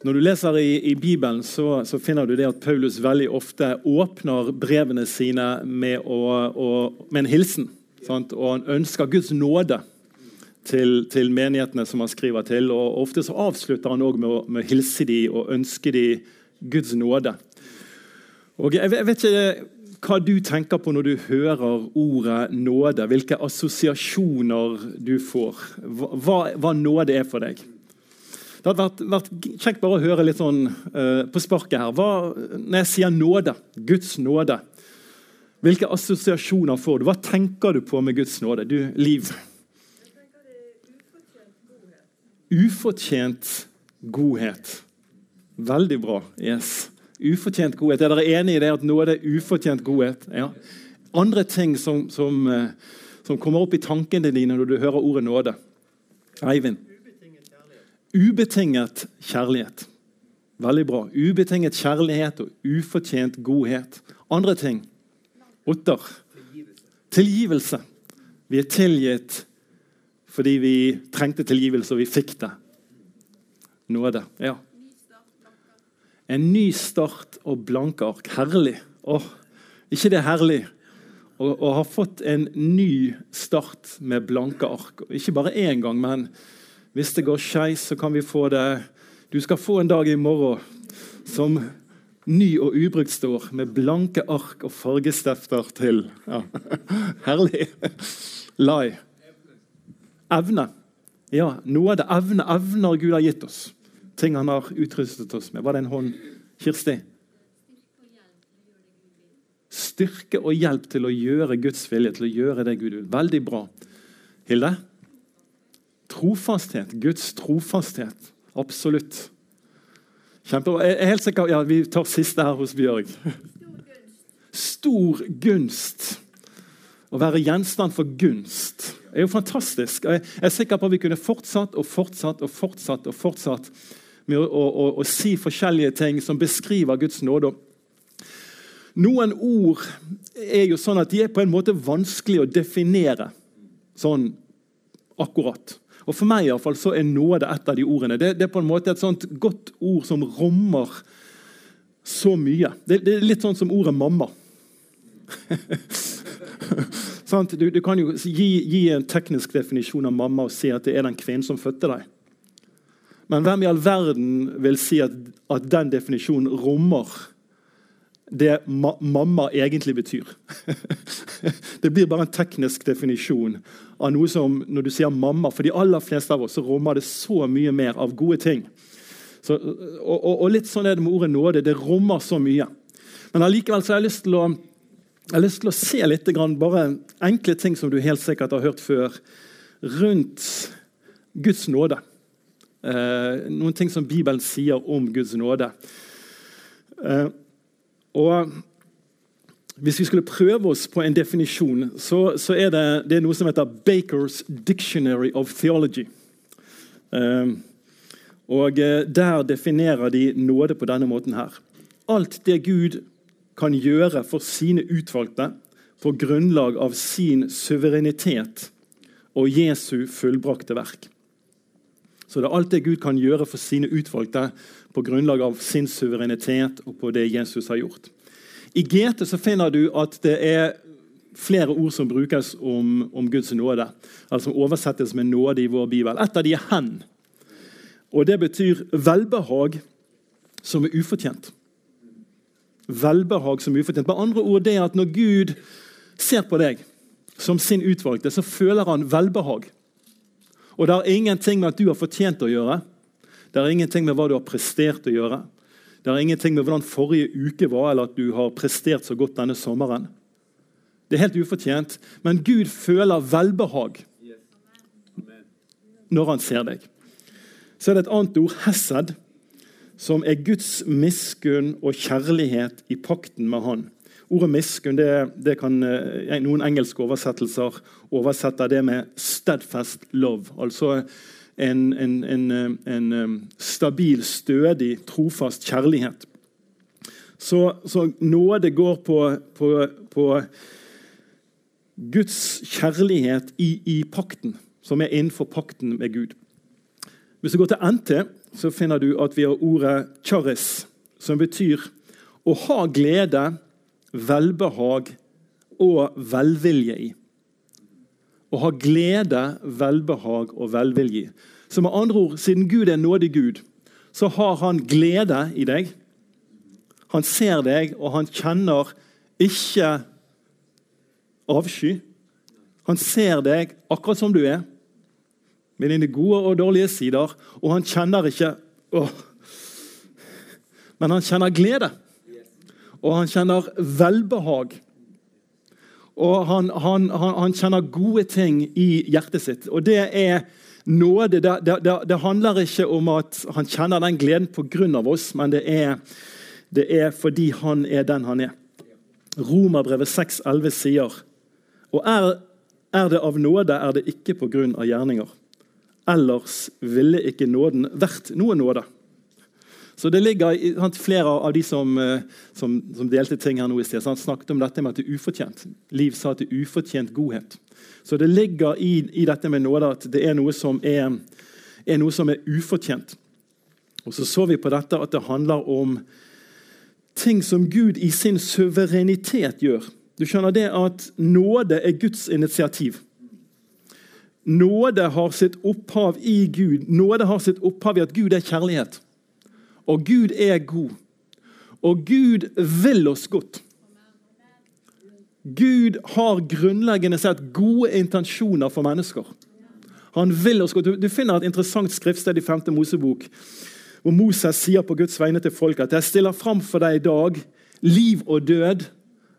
Når du leser i, i Bibelen, så, så, finner du det at Paulus veldig ofte åpner brevene sine med, å, å, med en hilsen. Sant? Og han ønsker Guds nåde til, til, menighetene som han skriver til. og Ofte så avslutter han òg med, med å hilse dem og ønske dem Guds nåde. Og jeg, jeg vet ikke hva du tenker på når du hører ordet nåde. Hvilke assosiasjoner du får. Hva, hva nåde er for deg. Det hadde vært, vært, kjekt bare å høre litt sånn uh, på sparket her. Hva, når jeg sier nåde, Guds nåde, hvilke assosiasjoner får du? Hva tenker du på med Guds nåde? Du, Liv? Ufortjent godhet. Veldig bra. Yes. Ufortjent godhet. Er dere enig i det at nåde er ufortjent godhet? Ja. Andre ting som, som, uh, som kommer opp i tankene dine når du hører ordet nåde? Eivind? Ubetinget kjærlighet. Veldig bra. Ubetinget kjærlighet og ufortjent godhet. Andre ting. Otter. Tilgivelse. Vi er tilgitt fordi vi trengte tilgivelse, og vi fikk det. Nåde. Ja. En ny start og blanke ark. Herlig. Åh, ikke det er herlig å, ha fått en ny start med blanke ark? Ikke bare én gang, men hvis det går skeis, så kan vi få det Du skal få en dag i morgen som ny og ubrukt står, med blanke ark og fargestifter til. Ja. Herlig. Lai. Evne. Ja, noe av det evne, evner Gud har gitt oss. Ting han har utrustet oss med. Var det en hånd? Kirsti? Styrke og hjelp til å gjøre Guds vilje, til å gjøre det Gud vil. Veldig bra. Hilde? Trofasthet. Guds trofasthet. Absolutt. Kjempebra. Jeg er helt sikker, ja, Vi tar siste her hos Bjørg. Stor gunst. Å være gjenstand for gunst er jo fantastisk. Jeg er sikker på at vi kunne fortsatt og fortsatt og fortsatt og fortsatt med å, å, å, å si forskjellige ting som beskriver Guds nåde. Noen ord er jo sånn at de er på en måte vanskelig å definere sånn akkurat. Og For meg i fall, så er nåde et av de ordene. Det, det, er på en måte et sånt godt ord som rommer så mye. Det, det er litt sånn som ordet 'mamma'. du, du, kan jo gi, gi, en teknisk definisjon av mamma og si at det er den kvinnen som fødte deg. Men hvem i all verden vil si at, at den definisjonen rommer det ma mamma egentlig betyr. det blir bare en teknisk definisjon av noe som når du sier mamma For de aller fleste av oss så rommer det så mye mer av gode ting. Så, og, og, og, litt sånn er det med ordet nåde. Det rommer så mye. Men allikevel så har jeg lyst til å, lyst til å se litt bare enkle ting som du helt sikkert har hørt før, rundt Guds nåde. Eh, noen ting som Bibelen sier om Guds nåde. Eh, og Hvis vi skulle prøve oss på en definisjon, så, så er det, det er noe som heter Bakers Dictionary of Theology. Um, og eh, Der definerer de nåde på denne måten her. Alt det Gud kan gjøre for sine utvalgte på grunnlag av sin suverenitet og Jesu fullbrakte verk. Så det er alt det Gud kan gjøre for sine utvalgte på grunnlag av sin suverenitet og på det Jesus har gjort. I GT så finner du at det er flere ord som brukes om, om Guds nåde. altså Som oversettes med nåde i vår bibel. Et av de er 'hen'. Og Det betyr velbehag som er ufortjent. Velbehag som er ufortjent. Med andre ord det at når Gud ser på deg som sin utvalgte, så føler han velbehag. Og det har ingenting med at du har fortjent å gjøre. Det har ingenting med hva du har prestert å gjøre. Det har ingenting med hvordan forrige uke var, eller at du har prestert så godt denne sommeren. Det er helt ufortjent, men Gud føler velbehag når han ser deg. Så er det et annet ord, hesed, som er Guds miskunn og kjærlighet i pakten med Han. Ordet miskunn det, det kan eh, noen engelske oversettelser oversette det med 'steadfast love'. altså en, en, en, en stabil, stødig, trofast kjærlighet. Så, så nåde går på, på, på, Guds kjærlighet i, i, pakten, som er innenfor pakten med Gud. Hvis du går til NT, så finner du at vi har ordet 'charis', som betyr å ha glede, velbehag og velvilje i. Å har glede, velbehag og velvilje. Så med andre ord, siden Gud er nådig Gud, så har han glede i deg. Han ser deg, og han kjenner ikke avsky. Han ser deg akkurat som du er, med dine gode og dårlige sider, og han kjenner ikke åh, Men han kjenner glede, og han kjenner velbehag. Og han, han, han, han kjenner gode ting i hjertet sitt. Og det er nåde. Det, det, det, handler ikke om at han kjenner den gleden pga. oss, men det er, det er fordi han er den han er. Romerbrevet 6,11 sier og er, er, det av nåde, er det ikke pga. gjerninger. Ellers ville ikke nåden vært noe nåde. Så det ligger sant, Flere av de som, eh, som, som, delte ting her nå i sted, sant, snakket om dette med at det er ufortjent. Liv sa at det er ufortjent godhet. Så det ligger i, i dette med nåde at det er noe som er, er, noe som er ufortjent. Og Så så vi på dette at det handler om ting som Gud i sin suverenitet gjør. Du skjønner det at nåde er Guds initiativ. Nåde har sitt opphav i Gud. Nåde har sitt opphav i at Gud er kjærlighet. Og Gud er god. Og Gud vil oss godt. Gud har grunnleggende sett gode intensjoner for mennesker. Han vil oss godt. Du finner et interessant skriftsted i 5. Mosebok, hvor Moses sier på Guds vegne til folket at jeg stiller fram for deg i dag liv og død,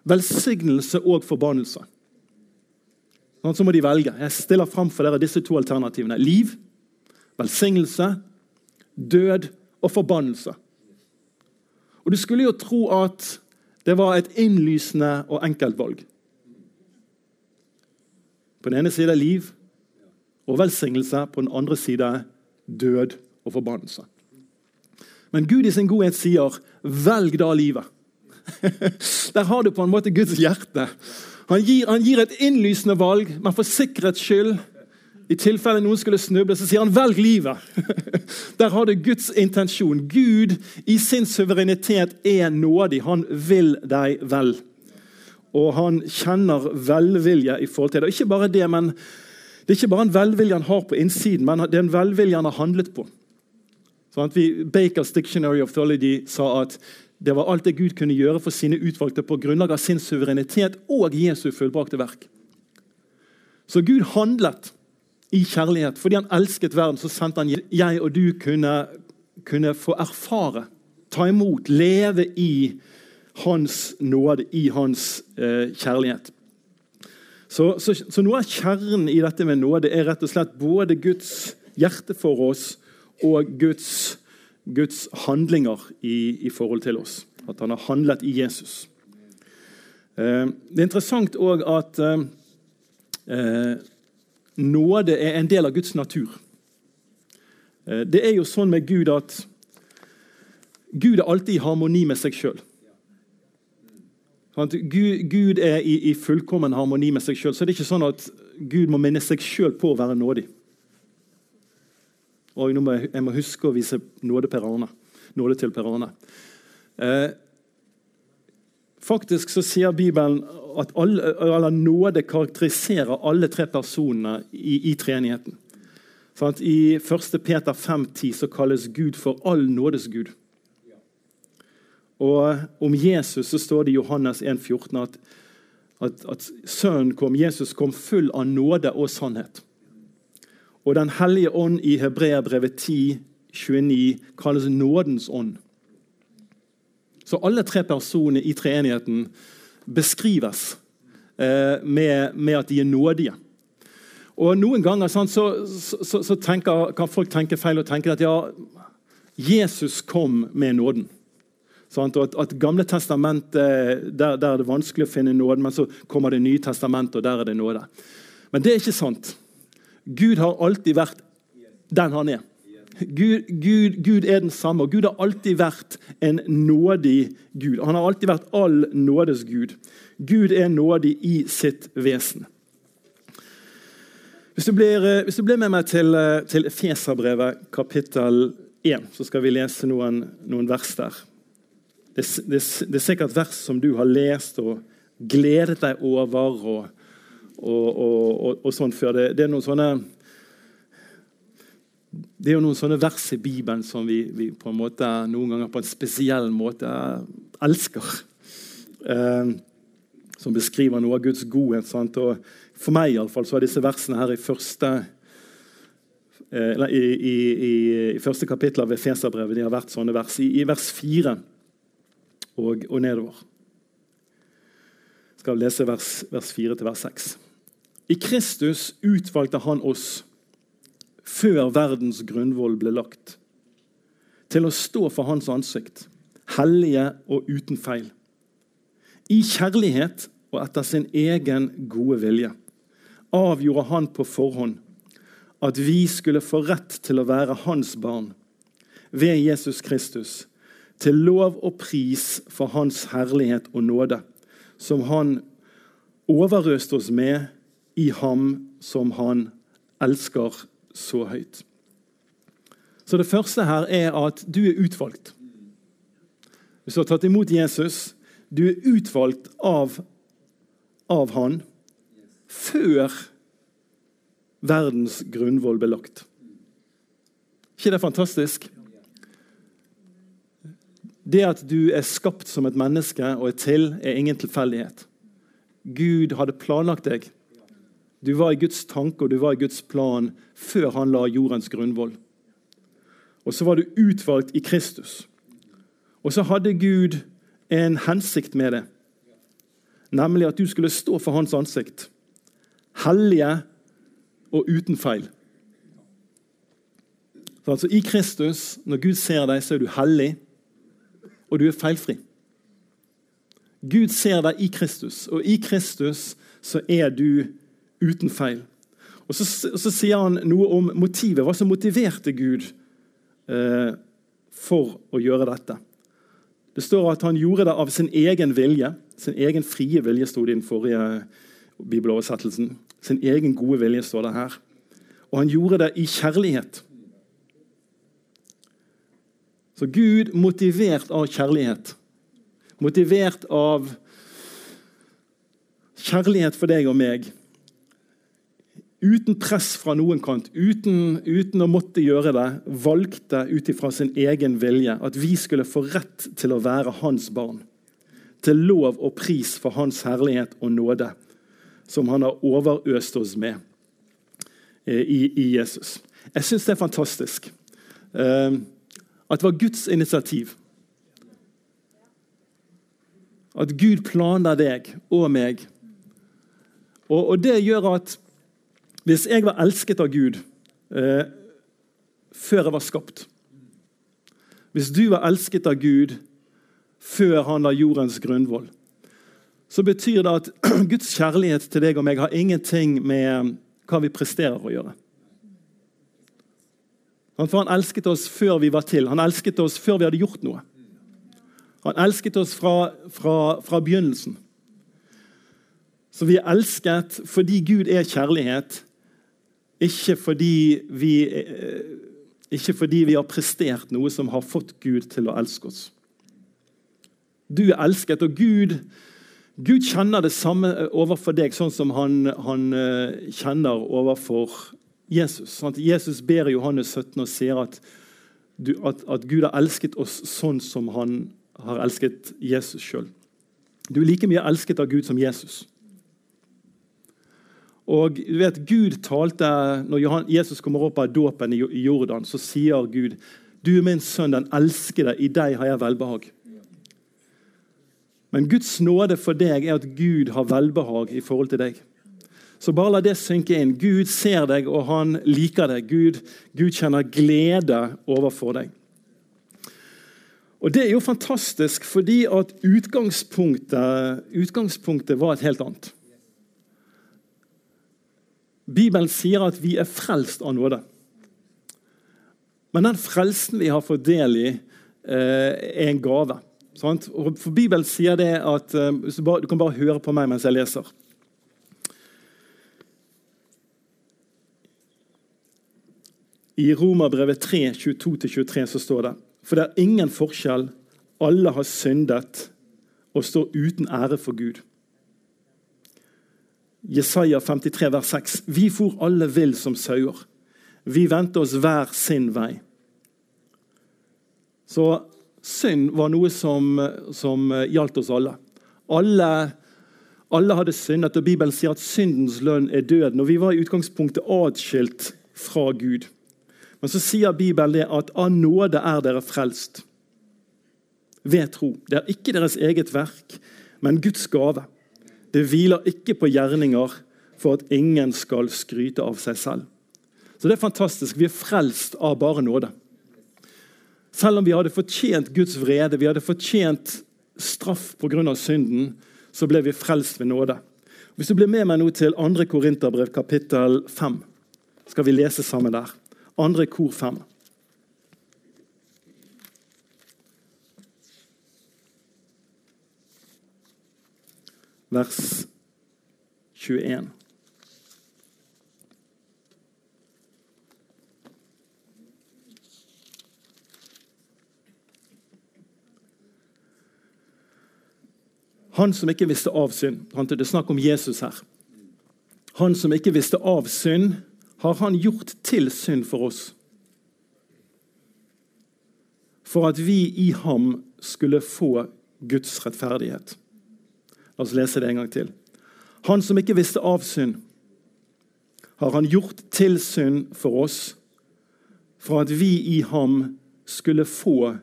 velsignelse og forbannelse. Sånn, så må de velge. Jeg stiller fram for dere disse to alternativene. Liv, velsignelse, død og forbannelse. Og Du skulle jo tro at det var et innlysende og enkelt valg. På den ene side liv og velsignelse, på den andre side død og forbannelse. Men Gud i sin godhet sier 'velg da livet'. Der har du på en måte Guds hjerte. Han gir, han gir et innlysende valg, men for sikkerhets skyld i tilfelle noen skulle snuble, så sier han 'velg livet'. Der har du Guds intensjon. Gud i sin suverenitet er nådig. Han vil deg vel. Og han kjenner velvilje i forhold til det. Og ikke bare det, men det er ikke bare en velvilje han har på innsiden, men det er en velvilje han har handlet på. Sånn vi, Bakers Dictionary of Theology sa at det var alt det Gud kunne gjøre for sine utvalgte på grunnlag av sin suverenitet og Jesu fullbrakte verk. Så Gud handlet i kjærlighet. Fordi han elsket verden, så sendte han jeg og du kunne, kunne få erfare, ta imot, leve i hans nåde, i hans eh, kjærlighet. Så, så, så, noe av kjernen i dette med nåde er rett og slett både Guds hjerte for oss og Guds, Guds handlinger i, i, forhold til oss. At han har handlet i Jesus. Eh, det er interessant òg at eh, nåde er en del av Guds natur. Eh, det er jo sånn med Gud at Gud er alltid i harmoni med seg sjøl. Gud, er i, fullkommen harmoni med seg sjøl. Så det er ikke sånn at Gud må minne seg sjøl på å være nådig. Og jeg, må huske å vise nåde, per nåde til Per Arne. Faktisk så sier Bibelen at alle, eller nåde karakteriserer alle tre personene i, i treenigheten. Sånn I 1. Peter 5,10 så kalles Gud for all nådes Gud. Og om Jesus så står det i Johannes 1,14 at, at, at sønnen kom, Jesus kom full av nåde og sannhet. Og Den hellige ånd i Hebreabrevet 10, 29 kalles nådens ånd. Så alle tre personene i treenigheten beskrives eh, med, med, at de er nådige. Og Noen ganger så, så, så tenker, kan folk tenke feil og tenke at ja, Jesus kom med nåden. Sånn, at, at Gamle testamentet, der, der, er det vanskelig å finne nåden, men så kommer Det nye testamentet, og der er det nåde. Men det er ikke sant. Gud har alltid vært den han er. Gud, Gud, Gud, er den samme. og Gud har alltid vært en nådig Gud. Han har alltid vært all nådes Gud. Gud er nådig i sitt vesen. Hvis du blir, eh, hvis du blir med meg til, eh, til Feserbrevet kapittel 1 så skal vi lese noen, noen vers der. Det, det, det, er sikkert vers som du har lest og gledet deg over og, og, og, og sånn før. Det, det, er noen sånne det er jo noen sånne vers i Bibelen som vi, vi på en måte, noen ganger på en spesiell måte elsker. Eh, som beskriver noe av Guds godhet. Sant? Og for meg i alle fall, så er disse versene her i første Eh, i, i, i, i, første kapittel av Efeserbrevet de har vært sånne vers. I, vers 4 og, og, nedover. Jeg skal lese vers, vers 4 til vers 6. I Kristus utvalgte han oss før verdens grunnvoll ble lagt, til å stå for hans ansikt, hellige og uten feil. I kjærlighet og etter sin egen gode vilje avgjorde han på forhånd at vi skulle få rett til å være hans barn ved Jesus Kristus, til lov og pris for hans herlighet og nåde, som han overøste oss med i ham som han elsker så høyt. Så Det første her er at du er utvalgt. Hvis du har tatt imot Jesus, du er utvalgt av, av han før verdens grunnvoll ble lagt. ikke det fantastisk? Det at du er skapt som et menneske og er til, er ingen tilfeldighet. Gud hadde planlagt deg. Du var i Guds tanke og du var i Guds plan før han la jordens grunnvoll. Og så var du utvalgt i Kristus. Og så hadde Gud en hensikt med det, nemlig at du skulle stå for hans ansikt. Hellige og uten feil. For altså I Kristus, når Gud ser deg, så er du hellig, og du er feilfri. Gud ser deg i Kristus, og i Kristus så er du uten feil. Og Så, så sier han noe om motivet, hva som motiverte Gud eh, for å gjøre dette. Det står at han gjorde det av sin egen vilje. Sin egen frie vilje, sto det i den forrige bibeloversettelsen. Sin egen gode vilje, står det her. Og han gjorde det i kjærlighet. Så Gud motivert av kjærlighet. Motivert av kjærlighet for deg og meg. Uten press fra noen kant, uten, uten å måtte gjøre det, valgte ut ifra sin egen vilje at vi skulle få rett til å være hans barn. Til lov og pris for hans herlighet og nåde som han har overøst oss med eh, i, i Jesus. Jeg syns det er fantastisk uh, at det var Guds initiativ. At Gud planla deg og meg. Og, og, det gjør at hvis jeg var elsket av Gud eh, før jeg var skapt Hvis du var elsket av Gud før han la jordens grunnvoll så betyr det at Guds kjærlighet til deg og meg har ingenting med hva vi presterer å gjøre. For Han elsket oss før vi var til. Han elsket oss før vi hadde gjort noe. Han elsket oss fra, fra, fra begynnelsen. Så vi er elsket fordi Gud er kjærlighet, ikke fordi vi, eh, ikke fordi vi har prestert noe som har fått Gud til å elske oss. Du er elsket, og Gud Gud kjenner det samme overfor deg, sånn som han, han eh, kjenner overfor Jesus. Sånn Jesus ber i Johannes 17 og sier at, du, at, at, Gud har elsket oss sånn som han har elsket Jesus sjøl. Du er like mye elsket av Gud som Jesus. Og du vet, Gud talte, Når Jesus kommer opp av dåpen i Jordan, så sier Gud du er min sønn, den elskede. I deg har jeg velbehag. Men Guds nåde for deg er at Gud har velbehag i forhold til deg. Så bare la det synke inn. Gud ser deg, og han liker deg. Gud, Gud kjenner glede overfor deg. Og Det er jo fantastisk, fordi at utgangspunktet, utgangspunktet var et helt annet. Bibelen sier at vi er frelst av nåde. Men den frelsen vi har fått del i, eh, er en gave. For Bibelen sier det at eh, Du kan bare høre på meg mens jeg leser. I Romerbrevet 3, 22-23 så står det For det er ingen forskjell. Alle har syndet og står uten ære for Gud. Jesaja 53, vers 6. Vi for alle vill som sauer. Vi vendte oss hver sin vei. Så synd var noe som, som gjaldt oss alle. Alle, alle hadde syndet, og Bibelen sier at syndens lønn er døden. Og Vi var i utgangspunktet atskilt fra Gud. Men så sier Bibelen det at av nåde er dere frelst. Ved tro. Det er ikke deres eget verk, men Guds gave. Det hviler ikke på gjerninger for at ingen skal skryte av seg selv. Så det er fantastisk. Vi er frelst av bare nåde. Selv om vi hadde fortjent Guds vrede, vi hadde fortjent straff pga. synden, så ble vi frelst ved nåde. Hvis du blir med meg nå til 2. Korinterbrev kapittel 5, skal vi lese sammen der. 2. kor 5. Vers 21. Han som ikke visste av synd Det er snakk om Jesus her. Han som ikke visste av synd, har han gjort til synd for oss. For at vi i ham skulle få Guds rettferdighet. La oss lese det en gang til. Han som ikke visste av synd, har han gjort til synd for oss, for at vi i ham skulle få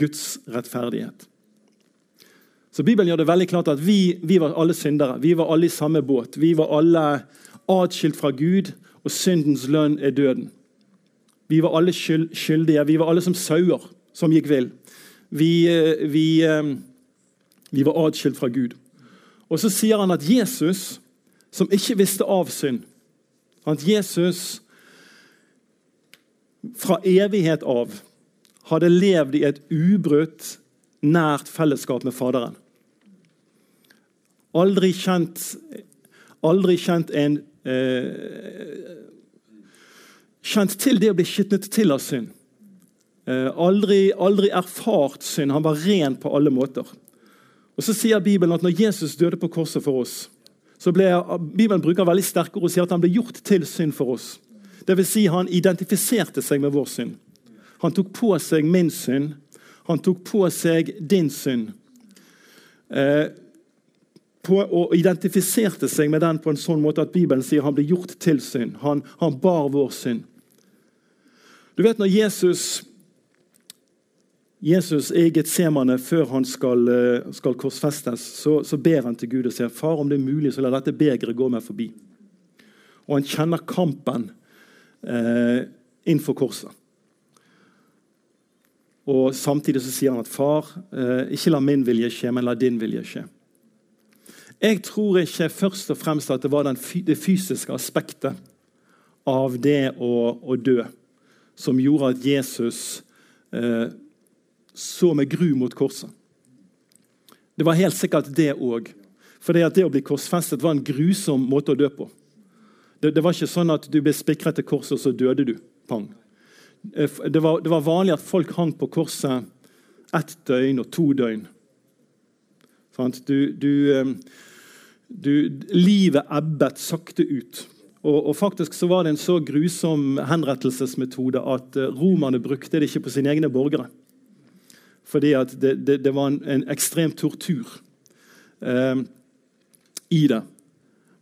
Guds rettferdighet. Så Bibelen gjør det veldig klart at vi, vi, var alle syndere. Vi var alle i samme båt. Vi var alle atskilt fra Gud, og syndens lønn er døden. Vi var alle skyld, skyldige. Vi var alle som sauer som gikk vill. Vi, eh, vi, eh, vi var atskilt fra Gud. Og så sier han at Jesus, som ikke visste av synd At Jesus fra evighet av hadde levd i et ubrutt, nært fellesskap med Faderen. Aldri kjent, aldri kjent en eh, Kjent til det å bli skitnet til av synd. Eh, aldri, aldri erfart synd. Han var ren på alle måter. Og Så sier Bibelen at når Jesus døde på korset for oss, så ble Bibelen bruker veldig sterke ord og sier at han ble gjort til synd for oss. Vil si, han identifiserte seg med vår synd. Han tok på seg min synd. Han tok på seg din synd. Eh, på, og identifiserte seg med den på en sånn måte at Bibelen sier han ble gjort til synd. Han, han bar vår synd. Du vet når Jesus Jesus er i Getsemane før han skal, eh, skal korsfestes, så, så, ber han til Gud og sier far, om det er mulig, så la dette begeret gå meg forbi. Og han kjenner kampen eh, innenfor korset. Og Samtidig så sier han at far, eh, ikke la min vilje skje, men la din vilje skje. Jeg tror ikke først og fremst at det var det fysiske aspektet av det å, å dø som gjorde at Jesus eh, så med gru mot korset. Det var helt sikkert det òg. For det, å bli korsfestet var en grusom måte å dø på. Det, det var ikke sånn at du ble spikret til korset, og så døde du. Pang. Eh, det var, det var vanlig at folk hang på korset ett døgn og to døgn. Du, du, du, livet ebbet sakte ut. Og, og, faktisk så var det en så grusom henrettelsesmetode at eh, romerne brukte det ikke på sine egne borgere. Fordi det, det, det var en, en, ekstrem tortur eh, i det.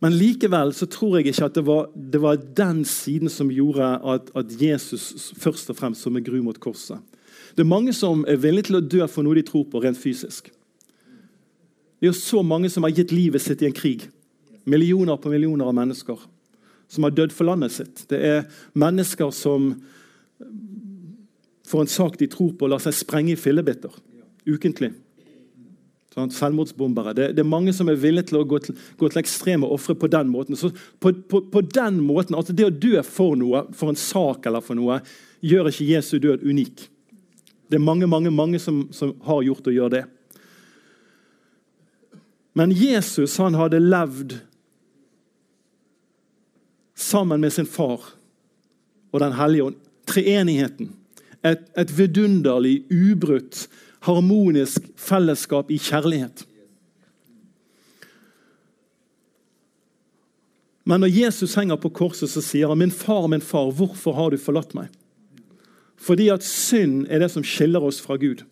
Men likevel så tror jeg ikke at det var, det var den siden som gjorde at, at, Jesus først og fremst så med gru mot korset. Det er mange som er villige til å dø for noe de tror på, rent fysisk. Det er jo så mange som har gitt livet sitt i en krig. Millioner på millioner av mennesker som har dødd for landet sitt. Det er mennesker som får en sak de tror på, lar seg sprenge i fillebiter ukentlig. Sånn, selvmordsbombere. Det, det, er mange som er villige til å gå til, gå til ekstreme ofre på den måten. Så på, på, på, den måten, altså Det å dø for noe, for en sak eller for noe, gjør ikke Jesu død unik. Det er mange mange, mange som, som har gjort og gjør det. Men Jesus han hadde levd sammen med sin far og Den hellige ånd. Treenigheten. Et, et vidunderlig, ubrutt, harmonisk fellesskap i kjærlighet. Men når Jesus henger på korset, så sier han, 'Min far, min far, hvorfor har du forlatt meg?' Fordi at synd er det som skiller oss fra Gud.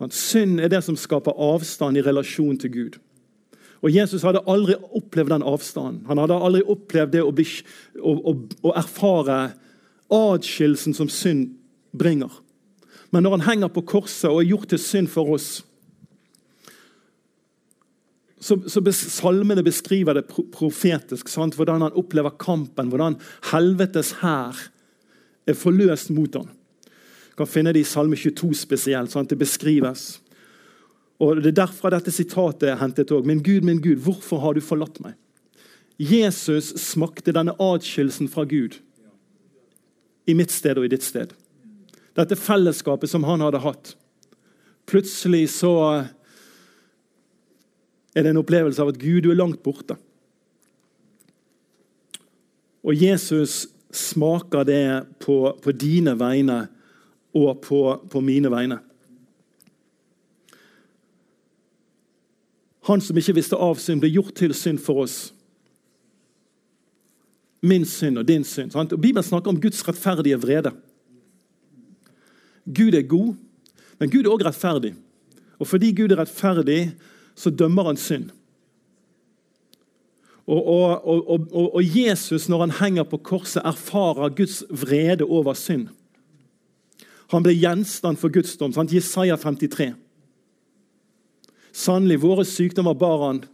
At synd er det som skaper avstand i relasjon til Gud. Og Jesus hadde aldri opplevd den avstanden. Han hadde aldri opplevd det å, å, å, å erfare adskillelsen som synd bringer. Men når han henger på korset og er gjort til synd for oss, så, så Salmene beskriver det profetisk. Sant? Hvordan han opplever kampen, hvordan helvetes hær er forløst mot ham. Du kan finne det i Salme 22 spesielt. Sant? Det beskrives. Og Det er derfra dette sitatet er hentet òg. Min Gud, min Gud, hvorfor har du forlatt meg? Jesus smakte denne adskillelsen fra Gud i mitt sted og i ditt sted. Dette fellesskapet som han hadde hatt. Plutselig så er det en opplevelse av at Gud, du er langt borte. Og Jesus smaker det på, på dine vegne og på, på mine vegne. Han som ikke visste av synd, ble gjort til synd for oss. Min synd og din synd. Sant? Og Bibelen snakker om Guds rettferdige vrede. Gud er god, men Gud er også rettferdig. Og fordi Gud er rettferdig, så dømmer han synd. Og, og, og, og, Jesus, når han henger på korset, erfarer Guds vrede over synd. Han ble gjenstand for Guds dom. Sant? Jesaja 53. Sannelig, våre sykdommer bar han.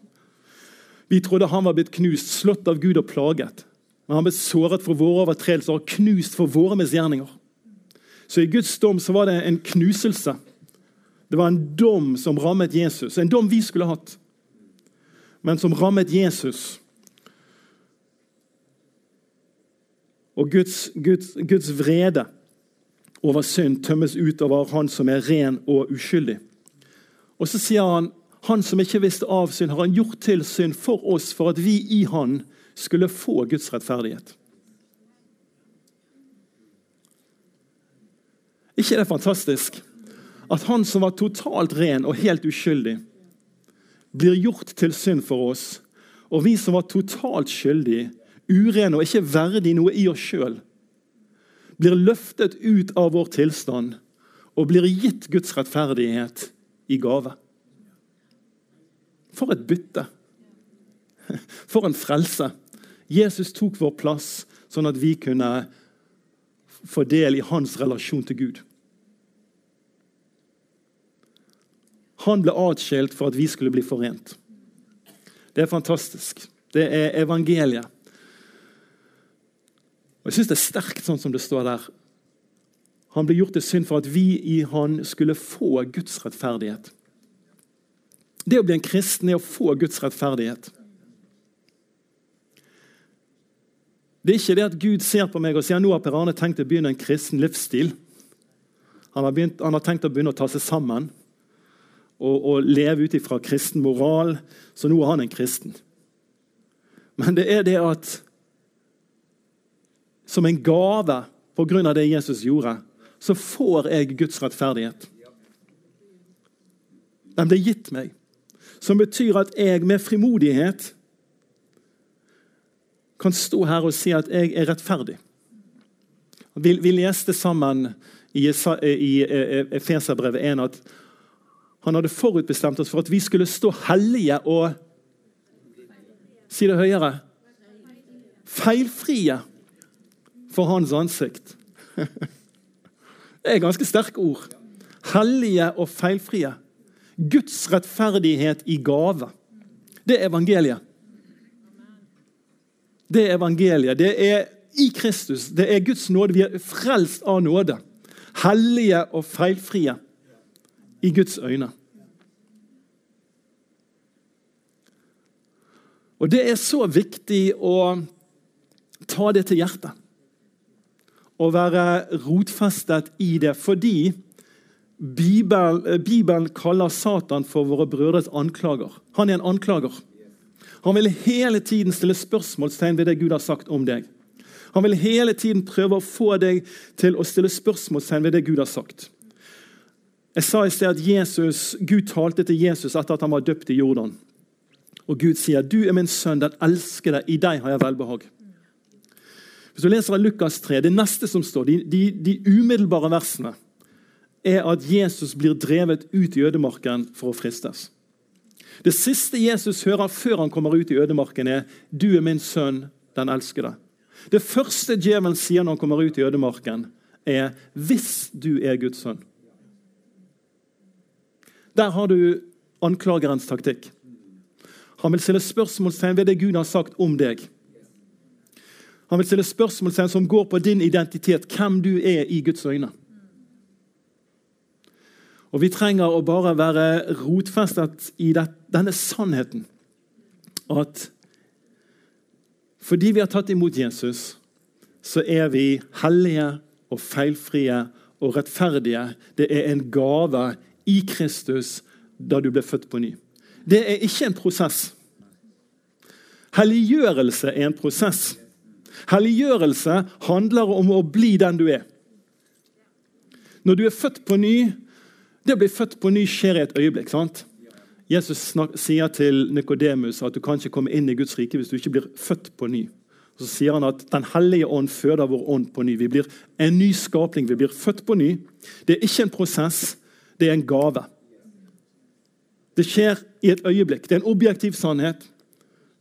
Vi trodde han var blitt knust, slått av Gud og plaget. Men han ble såret for våre overtredelser og knust for våre misgjerninger. Så i Guds dom så var det en knuselse. Det var en dom som rammet Jesus, en dom vi skulle hatt, men som rammet Jesus. Og Guds, Guds, Guds vrede over synd tømmes ut over han som er ren og uskyldig. Og så sier han han som ikke visste av synd, har han gjort til synd for oss, for at vi i han skulle få Guds rettferdighet. ikke er det fantastisk? at han som var totalt ren og helt uskyldig, blir gjort til synd for oss. Og vi som var totalt skyldige, urene og ikke verdig noe i oss sjøl, blir løftet ut av vår tilstand og blir gitt Guds rettferdighet i gave. For et bytte! For en frelse! Jesus tok vår plass, sånn at vi kunne få del i hans relasjon til Gud. Han ble atskilt for at vi skulle bli forent. Det er fantastisk. Det er evangeliet. Og Jeg syns det er sterkt sånn som det står der. Han ble gjort til synd for at vi i han skulle få Guds rettferdighet. Det å bli en kristen er å få Guds rettferdighet. Det er ikke det at Gud ser på meg og sier nå har Per Arne tenkt å begynne en kristen livsstil. Han har, begynt, han har tenkt å begynne å ta seg sammen og, og leve ut ifra kristen moral, så nå er han en kristen. Men det er det at som en gave pga. det Jesus gjorde, så får jeg Guds rettferdighet. Den ble gitt meg. Som betyr at jeg med frimodighet kan stå her og si at jeg er rettferdig. Vi, vi leste sammen i, i Efeserbrevet 1 at han hadde forutbestemt oss for at vi skulle stå hellige og Si det høyere. Feilfrie for hans ansikt. Det er ganske sterke ord. Hellige og feilfrie. Guds rettferdighet i gave. Det er evangeliet. Det er evangeliet. Det er i Kristus. Det er Guds nåde. Vi er frelst av nåde. Hellige og feilfrie i Guds øyne. Og Det er så viktig å ta det til hjertet. Å være rotfestet i det, fordi Bibelen, Bibelen kaller Satan for våre brødres anklager. Han er en anklager. Han vil hele tiden stille spørsmålstegn ved det Gud har sagt om deg. Han vil hele tiden prøve å få deg til å stille spørsmålstegn ved det Gud har sagt. Jeg sa i sted at Jesus, Gud talte til Jesus etter at han var døpt i Jordan. Og Gud sier, 'Du er min sønn, den elskede. I deg har jeg velbehag.' Hvis du leser av Lukas 3, Det neste som står, de, de, de umiddelbare versene, er at Jesus blir drevet ut i ødemarken for å fristes. Det siste Jesus hører før han kommer ut i ødemarken, er 'Du er min sønn, den elskede'. Det første djevelen sier når han kommer ut i ødemarken, er 'hvis du er Guds sønn'. Der har du anklagerens taktikk. Han vil stille spørsmålstegn ved det Gud har sagt om deg. Han vil stille spørsmålstegn som går på din identitet, hvem du er i Guds øyne. Og Vi trenger å bare være rotfestet i denne sannheten. At fordi vi har tatt imot Jesus, så er vi hellige og feilfrie og rettferdige. Det er en gave i Kristus da du ble født på ny. Det er ikke en prosess. Helliggjørelse er en prosess. Helliggjørelse handler om å bli den du er. Når du er født på ny Det å bli født på ny skjer i et øyeblikk. sant? Jesus sier til Nikodemus at du kan ikke komme inn i Guds rike hvis du ikke blir født på ny. Så sier han at Den hellige ånd føder vår ånd på ny. Vi blir en ny skapning. Vi blir født på ny. Det er ikke en prosess, det er en gave. Det skjer i et øyeblikk. Det er en objektiv sannhet.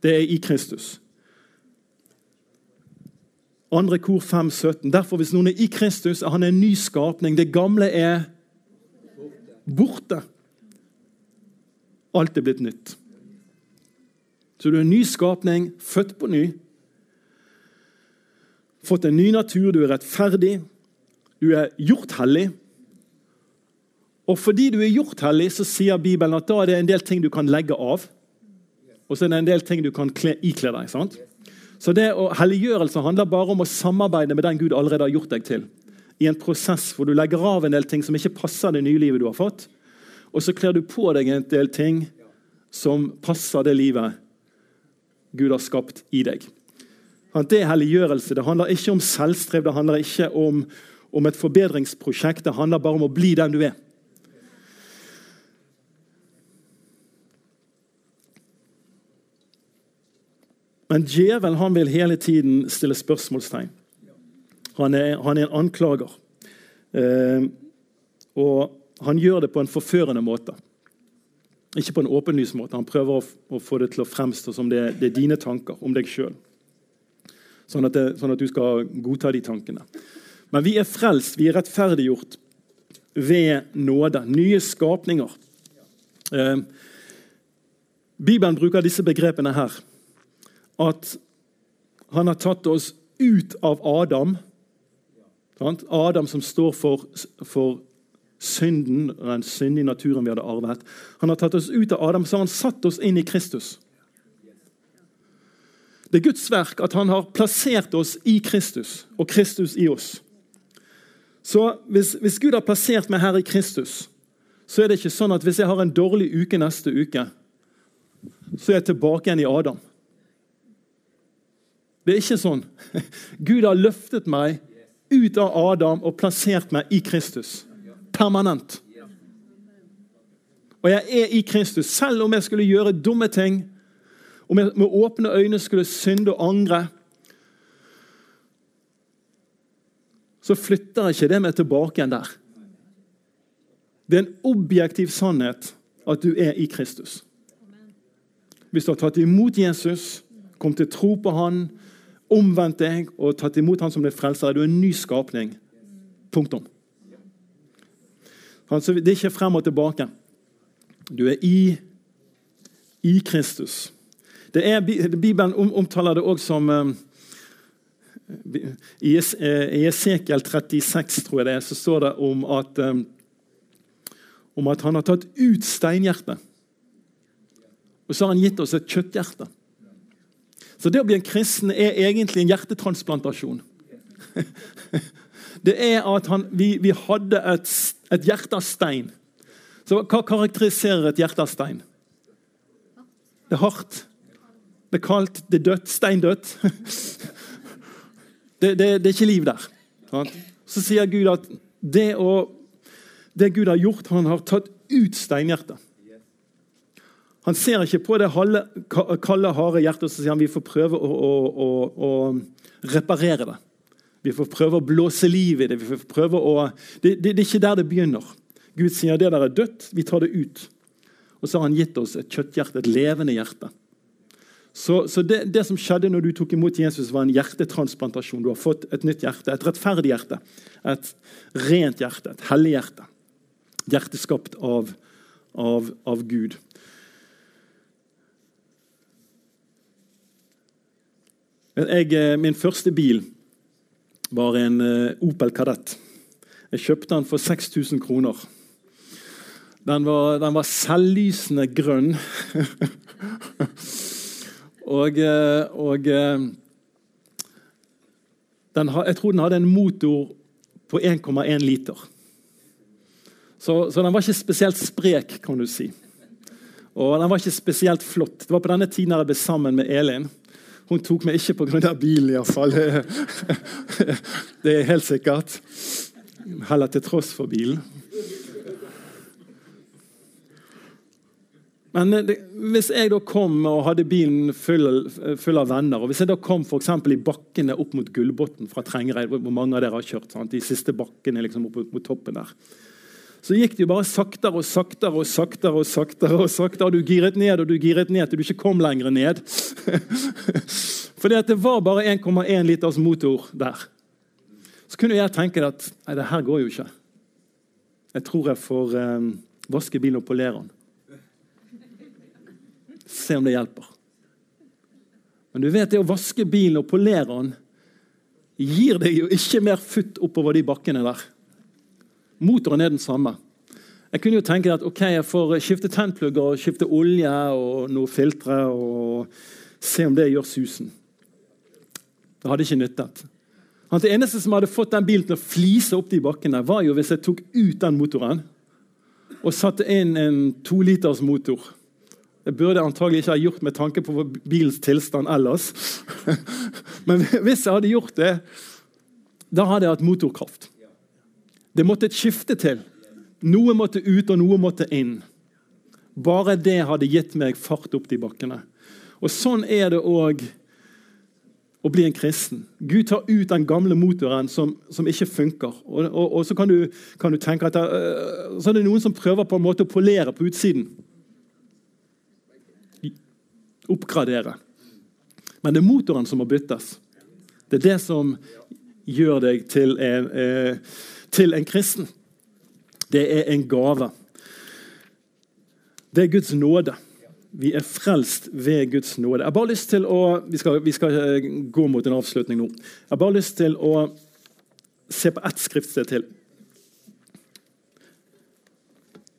Det er i Kristus. Andre kor 5, 17. Derfor, hvis noen er i Kristus, er han en ny skapning. Det gamle er borte. Alt er blitt nytt. Så du er en ny skapning, født på ny. Fått en ny natur, du er rettferdig, du er gjort hellig. Og fordi du er gjort hellig, så sier Bibelen at da er det en del ting du kan legge av. Og så er det en del ting du kan kle, ikle deg. sant? Så det å Helliggjørelse handler bare om å samarbeide med den Gud allerede har gjort deg til. I en prosess hvor du legger av en del ting som ikke passer det nye livet du har fått. Og så kler du på deg en del ting som passer det livet Gud har skapt i deg. Det er helliggjørelse. Det handler ikke om selvstrev, det handler ikke om, om et forbedringsprosjekt. Det handler bare om å bli den du er. Men djevelen vil hele tiden stille spørsmålstegn. Han er, han er en anklager. Eh, og han gjør det på en forførende måte. Ikke på en åpenlys måte. Han prøver å, å få det til å fremstå som det, det er dine tanker om deg sjøl. Sånn, sånn, at du skal godta de tankene. Men vi er frelst, vi er rettferdiggjort ved nåde. Nye skapninger. Eh, Bibelen bruker disse begrepene her at han har tatt oss ut av Adam. Adam som står for, for synden, den syndige naturen vi hadde arvet. Han har tatt oss ut av Adam, så har han satt oss inn i Kristus. Det er Guds verk at han har plassert oss i Kristus, og Kristus i oss. Så hvis, hvis Gud har plassert meg her i Kristus, så er det ikke sånn at hvis jeg har en dårlig uke neste uke, så er jeg tilbake igjen i Adam. Det er ikke sånn. Gud har løftet meg ut av Adam og plassert meg i Kristus. Permanent. Og jeg er i Kristus. Selv om jeg skulle gjøre dumme ting, om jeg med åpne øyne skulle synde og angre, så flytter ikke det meg tilbake igjen der. Det er en objektiv sannhet at du er i Kristus. Hvis du har tatt imot Jesus, kom til tro på Han, omvendt deg og tatt imot han som din frelser, er du en ny skapning. Punktum. Altså, det er ikke frem og tilbake. Du er i, i Kristus. Er, Bibelen omtaler det òg som eh, I Esekiel 36 tror jeg det er, så står det om at, eh, om at han har tatt ut steinhjertet. Og så har han gitt oss et kjøtthjerte. Så det å bli en kristen er egentlig en hjertetransplantasjon. Det er at han, vi, vi, hadde et, et hjerte av stein. Så Hva karakteriserer et hjerte av stein? Det er hardt, det er kaldt, det er dødt. Steindødt. Det, det, det er ikke liv der. Så sier Gud at det, å, det Gud har gjort, han har tatt ut steinhjertet. Han ser ikke på det halve, kalde, harde hjertet og sier han vi får prøve å, å, å, å reparere det. Vi får prøve å blåse liv i det. vi får prøve å... Det, det, det er ikke der det begynner. Gud sier det der er dødt, vi tar det ut. Og så har han gitt oss et kjøtthjerte, et levende hjerte. Så, så det, det, som skjedde når du tok imot Jesus, var en hjertetransplantasjon. Du har fått et nytt hjerte, et rettferdig hjerte, et rent hjerte, et hellig hjerte. Hjerte skapt av, av, av Gud. Jeg, eh, min første bil var en eh, Opel Kadett. Jeg kjøpte den for 6000 kroner. Den var, den var selvlysende grønn. og, eh, og den, jeg tror den hadde en motor på 1,1 liter. Så, så, den var ikke spesielt sprek, kan du si. Og den var ikke spesielt flott. Det var på denne tiden jeg ble sammen med Elin. Hun tok meg ikke pga. bilen, iallfall. Det er helt sikkert. Heller til tross for bilen. Men det, hvis jeg da kom og hadde bilen full, full av venner, og hvis jeg da kom for i bakkene opp mot Gullbotn fra Trengereid, hvor mange av dere har kjørt, sant? de siste bakkene liksom opp mot toppen der, så gikk det jo bare saktere og saktere og saktere. og saktere, og saktere, og du giret ned og du giret ned til du ikke kom lenger ned. Fordi at det var bare 1,1 liters motor der. Så kunne jeg tenke at nei, det her går jo ikke. Jeg tror jeg får eh, vaske bilen og polere den. Se om det hjelper. Men du vet det å vaske bilen og polere den gir deg jo ikke mer futt oppover de bakkene der. Motoren er den samme. Jeg kunne jo tenke at ok, jeg får skifte tennplugger og skifte olje og noen filtre og se om det gjør susen. Det hadde ikke nyttet. Det eneste som hadde fått den bilen til å flise opp de bakkene, var jo hvis jeg tok ut den motoren og satte inn en toliters motor. Det burde jeg antagelig ikke ha gjort med tanke på bilens tilstand ellers. Men hvis jeg hadde gjort det, da hadde jeg hatt motorkraft. Det måtte et skifte til. Noe måtte ut, og noe måtte inn. Bare det hadde gitt meg fart opp de bakkene. Og Sånn er det òg å bli en kristen. Gud tar ut den gamle motoren som, som ikke funker. Og, og, og så kan du, kan du, tenke at det, øh, så er det noen som prøver på en måte å polere på utsiden. Oppgradere. Men det er motoren som må byttes. Det er det som gjør deg til en, eh, til en kristen. Det er en gave. Det er Guds nåde. Vi er frelst ved Guds nåde. Jeg har bare lyst til å, Vi skal, vi skal eh, gå mot en avslutning nå. Jeg har bare lyst til å se på ett skriftsted til.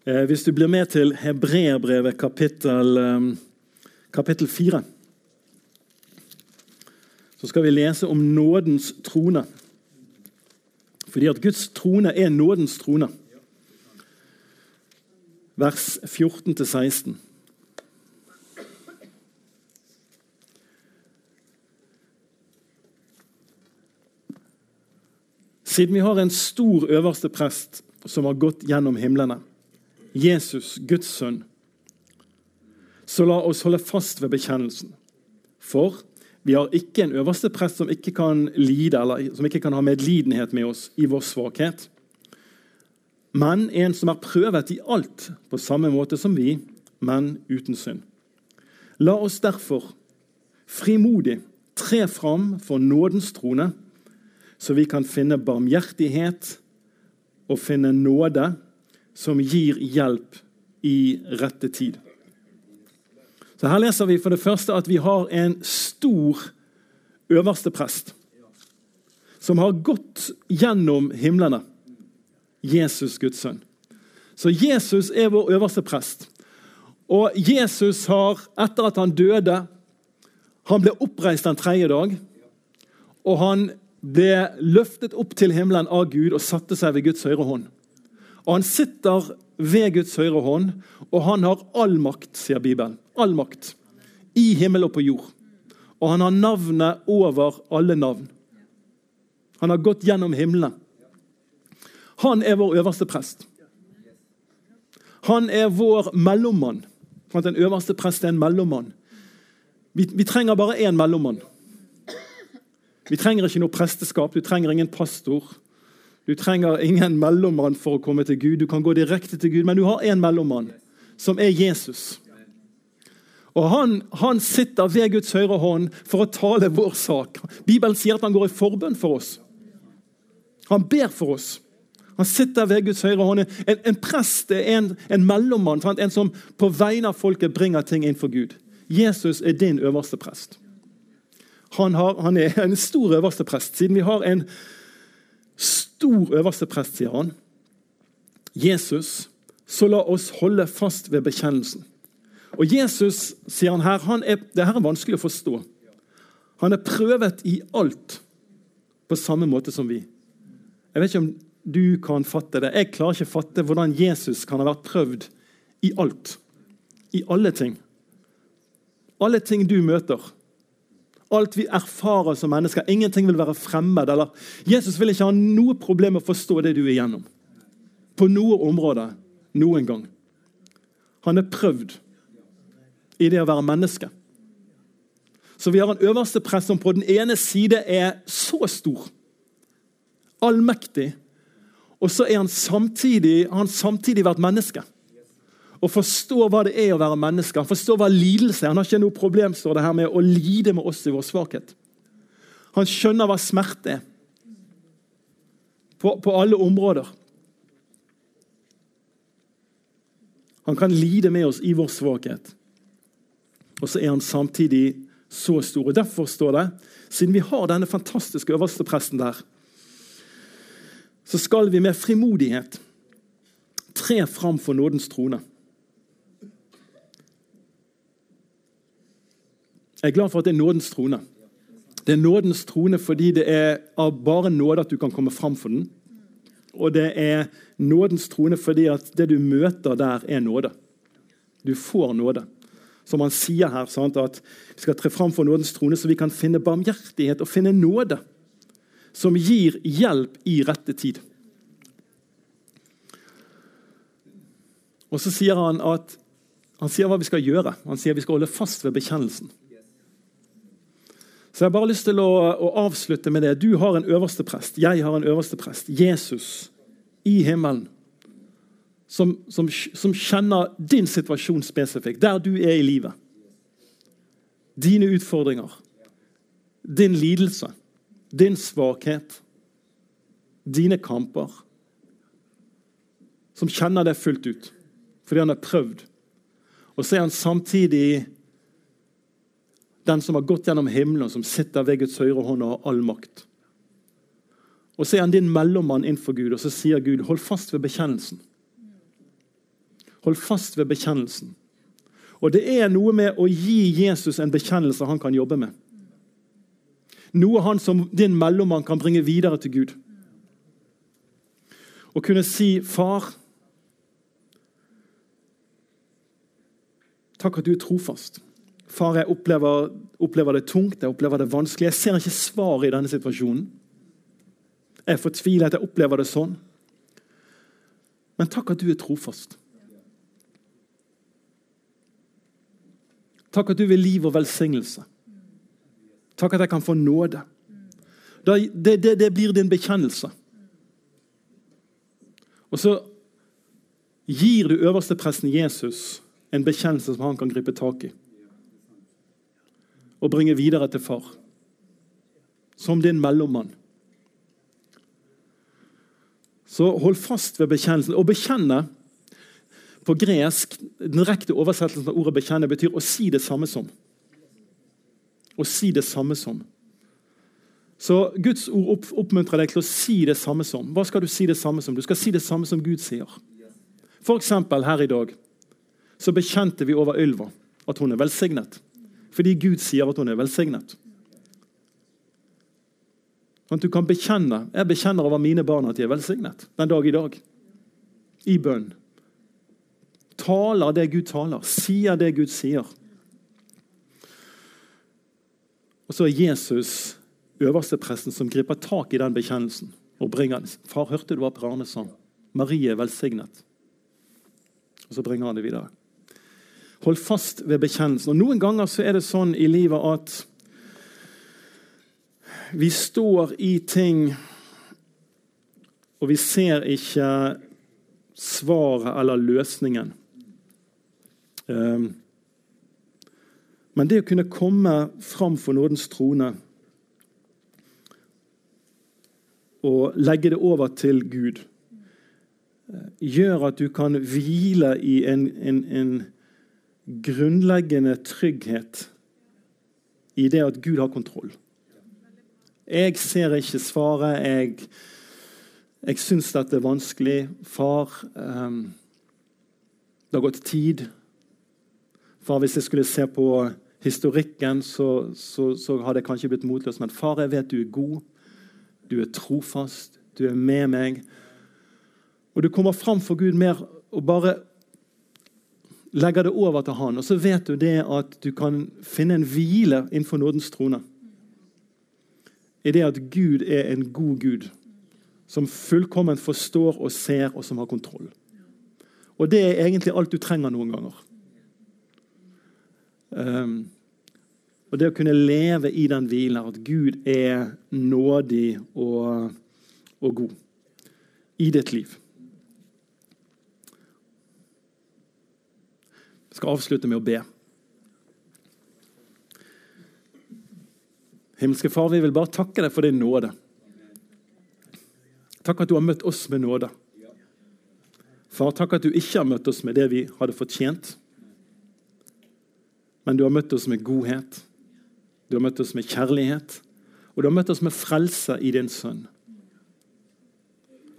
Eh, hvis du blir med til Hebreerbrevet kapittel, eh, kapittel 4, så skal vi lese om nådens trone. Fordi at Guds trone er nådens trone. Vers 14-16. Siden vi har en stor øverste prest som har gått gjennom himlene, Jesus, Guds sønn, så la oss holde fast ved bekjennelsen. For vi har ikke en øverste prest som ikke kan lide, eller som ikke kan ha medlidenhet med oss i vår svakhet, men en som er prøvet i alt på samme måte som vi, men uten synd. La oss derfor frimodig tre fram for nådens trone, så vi kan finne barmhjertighet og finne nåde som gir hjelp i rette tid. Så Her leser vi for det første at vi har en stor øverste prest som har gått gjennom himlene. Jesus, Guds sønn. Så Jesus er vår øverste prest. Og Jesus har, etter at han døde Han ble oppreist den tredje dag. Og han ble løftet opp til himmelen av Gud og satte seg ved Guds høyre hånd. Og Han sitter ved Guds høyre hånd, og han har all makt, sier Bibelen. All makt. I himmel og på jord. Og han har navnet over alle navn. Han har gått gjennom himmelen. Han er vår øverste prest. Han er vår mellommann. For En øverste prest er en mellommann. Vi, vi trenger bare én mellommann. Vi trenger ikke noe presteskap, du trenger ingen pastor. Du trenger ingen mellommann for å komme til Gud. Du kan gå direkte til Gud, men du har én mellommann, som er Jesus. Og han, han, sitter ved Guds høyre hånd for å tale vår sak. Bibelen sier at han går i forbønn for oss. Han ber for oss. Han sitter ved Guds høyre hånd. En, en prest er en, en mellommann, sant? en som på vegne av folket bringer ting inn for Gud. Jesus er din øverste prest. Han, har, han er en stor øverste prest. Siden vi har en stor øverste prest, sier han, Jesus, så la oss holde fast ved bekjennelsen. Og Jesus, sier han her, han er, det her er vanskelig å forstå. Han er prøvet i alt på samme måte som vi. Jeg vet ikke om du kan fatte det. Jeg klarer ikke å fatte hvordan Jesus kan ha vært prøvd i alt. I alle ting. Alle ting du møter. Alt vi erfarer som mennesker. Ingenting vil være fremmed. eller Jesus vil ikke ha noe problem med å forstå det du er igjennom. På noe område noen gang. Han er prøvd i det å være menneske. Så vi har en øverste prest som på den ene side er så stor, allmektig, og så er han samtidig, har han samtidig vært menneske. Og forstår hva det er å være menneske. Han forstår hva lidelse er. Han har ikke noe problem står det her med å lide med oss i vår svakhet. Han skjønner hva smerte er. På, på alle områder. Han kan lide med oss i vår svakhet. Og så er han samtidig så stor. Og Derfor står det, siden vi har denne fantastiske øverstepresten der, så skal vi med frimodighet tre fram for nådens trone. Jeg er glad for at det er nådens trone. Det er nådens trone fordi det er av bare nåde at du kan komme fram for den. Og det er nådens trone fordi at det du møter der, er nåde. Du får nåde som han sier her, sant, at vi skal tre fram for nådens trone, så vi kan finne barmhjertighet og finne nåde som gir hjelp i rette tid. Og så sier han at han sier hva vi skal gjøre. Han sier vi skal holde fast ved bekjennelsen. Så Jeg har bare lyst til å, å avslutte med det. Du har en øverste prest. Jeg har en øverste prest. Jesus i himmelen som, som, som, kjenner din situasjon spesifikt, der du er i livet. Dine utfordringer, din lidelse, din svakhet, dine kamper. Som kjenner det fullt ut, fordi han har prøvd. Og så er han samtidig den som har gått gjennom himmelen, som sitter ved Guds høyre hånd og har all makt. Og så er han din mellommann innenfor Gud, og så sier Gud, hold fast ved bekjennelsen. Hold fast ved bekjennelsen. Og det er noe med å gi Jesus en bekjennelse han kan jobbe med. Noe han som din mellommann kan bringe videre til Gud. Å kunne si, 'Far, takk at du er trofast.' Far, jeg opplever, opplever det tungt, jeg opplever det vanskelig. Jeg ser ikke svaret i denne situasjonen. Jeg er fortvilet, jeg opplever det sånn. Men takk at du er trofast. Takk at du vil liv og velsignelse. Takk at jeg kan få nåde. Det, det, det blir din bekjennelse. Og så gir du øverstepresten Jesus en bekjennelse som han kan gripe tak i. Og bringe videre til far. Som din mellommann. Så hold fast ved bekjennelsen. Å bekjenne på gresk, Den direkte oversettelsen av ordet 'bekjenne' betyr å si det samme som. Å si det samme som. Så Guds ord oppmuntrer deg til å si det samme som. Hva skal du si det samme som? Du skal si det samme som Gud sier. F.eks. her i dag så bekjente vi over Ylva at hun er velsignet. Fordi Gud sier at hun er velsignet. Sånn at du kan bekjenne. Jeg bekjenner over mine barn at de er velsignet den dag i dag. I bønn taler det Gud taler, sier det Gud sier. Og så er Jesus øverstepresten som griper tak i den bekjennelsen og bringer den. 'Far, hørte du hva Per Arne sa?' Marie er velsignet. Og så bringer han det videre. Hold fast ved bekjennelsen. Og Noen ganger så er det sånn i livet at vi står i ting, og vi ser ikke svaret eller løsningen. Ehm, men det å kunne komme fram for nådens trone og legge det over til Gud, eh, gjør at du kan hvile i en, en, en grunnleggende trygghet i det at Gud har kontroll. Jeg ser ikke svaret. Jeg, jeg syns dette er vanskelig. Far, um, det har gått tid. Far, hvis jeg skulle se på historikken, så, så, så hadde jeg kanskje blitt motløs. Men far, jeg vet du er god. Du er trofast. Du er med meg. Og du kommer fram for Gud mer og bare legger det over til han. Og så vet du det at du kan finne en hvile innenfor nådens trone. I det at Gud er en god Gud som fullkomment forstår og ser, og som har kontroll. Og det er egentlig alt du trenger noen ganger. Um, og det å kunne leve i den hvilen, at Gud er nådig og, og god i ditt liv. Jeg skal avslutte med å be. Himmelske Far, vi vil bare takke deg for din nåde. Takk at du har møtt oss med nåde. Far, takk at du ikke har møtt oss med det vi hadde fortjent, men du har møtt oss med godhet. Du har møtt oss med kjærlighet, og du har møtt oss med frelse i din sønn.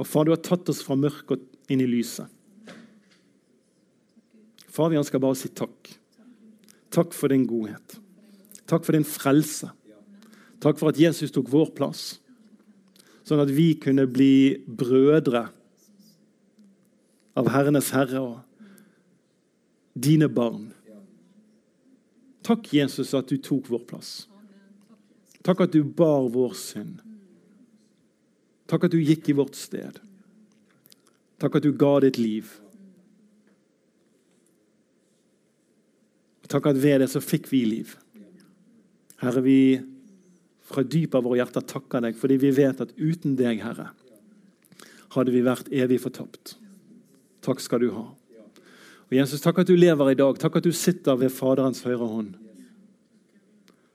Og far, du har tatt oss fra mørket inn i lyset. Far, vi ønsker bare å si takk. Takk for din godhet. Takk for din frelse. Takk for at Jesus tok vår plass, sånn at vi kunne bli brødre av Herrenes Herre og dine barn. Takk, Jesus, at du tok vår plass. Takk at du bar vår synd. Takk at du gikk i vårt sted. Takk at du ga ditt liv. Takk at ved det så fikk vi liv. Herre, vi fra dypet av våre hjerter takker deg fordi vi vet at uten deg, Herre, hadde vi vært evig fortapt. Takk skal du ha. Og Jesus, Takk at du lever i dag. Takk at du sitter ved Faderens høyre hånd.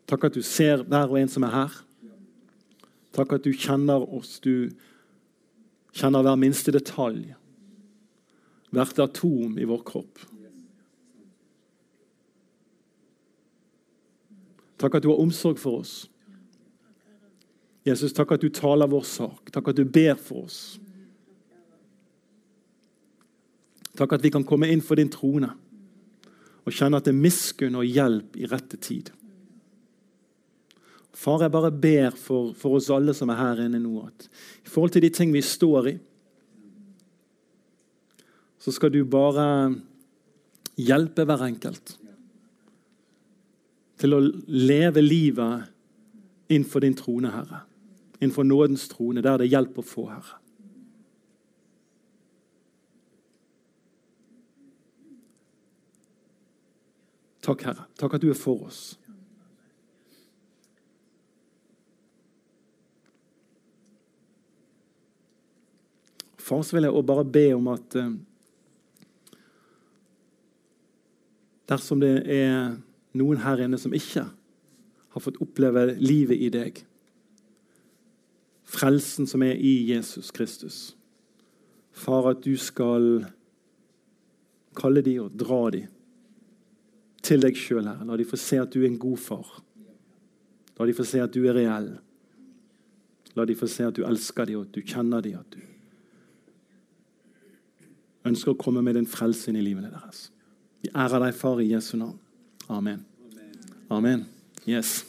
Takk at du ser hver og en som er her. Takk at du kjenner oss. Du kjenner hver minste detalj. Hvert atom i vår kropp. Takk at du har omsorg for oss. Jesus, takk at du taler vår sak. Takk at du ber for oss. Takk at vi kan komme inn for din trone og kjenne at det er miskunn og hjelp i rette tid. Far, jeg bare ber for, for, oss alle som er her inne nå, at i forhold til de ting vi står i, så skal du bare hjelpe hver enkelt til å leve livet innenfor din trone, Herre. Innenfor nådens trone, der det er hjelp å få, Herre. Takk, Herre. Takk at du er for oss. Far, så vil jeg bare be om at eh, dersom det er noen her inne som ikke har fått oppleve livet i deg, frelsen som er i Jesus Kristus Far, at du skal kalle de og dra de til deg sjøl, her. La de få se at du er en god far. La de få se at du er reell. La de få se at du elsker dem, og at du kjenner dem, at du ønsker å komme med din frelse inn i livene deres. Vi ærer deg, Far, i Jesu navn. Amen. Amen. Yes.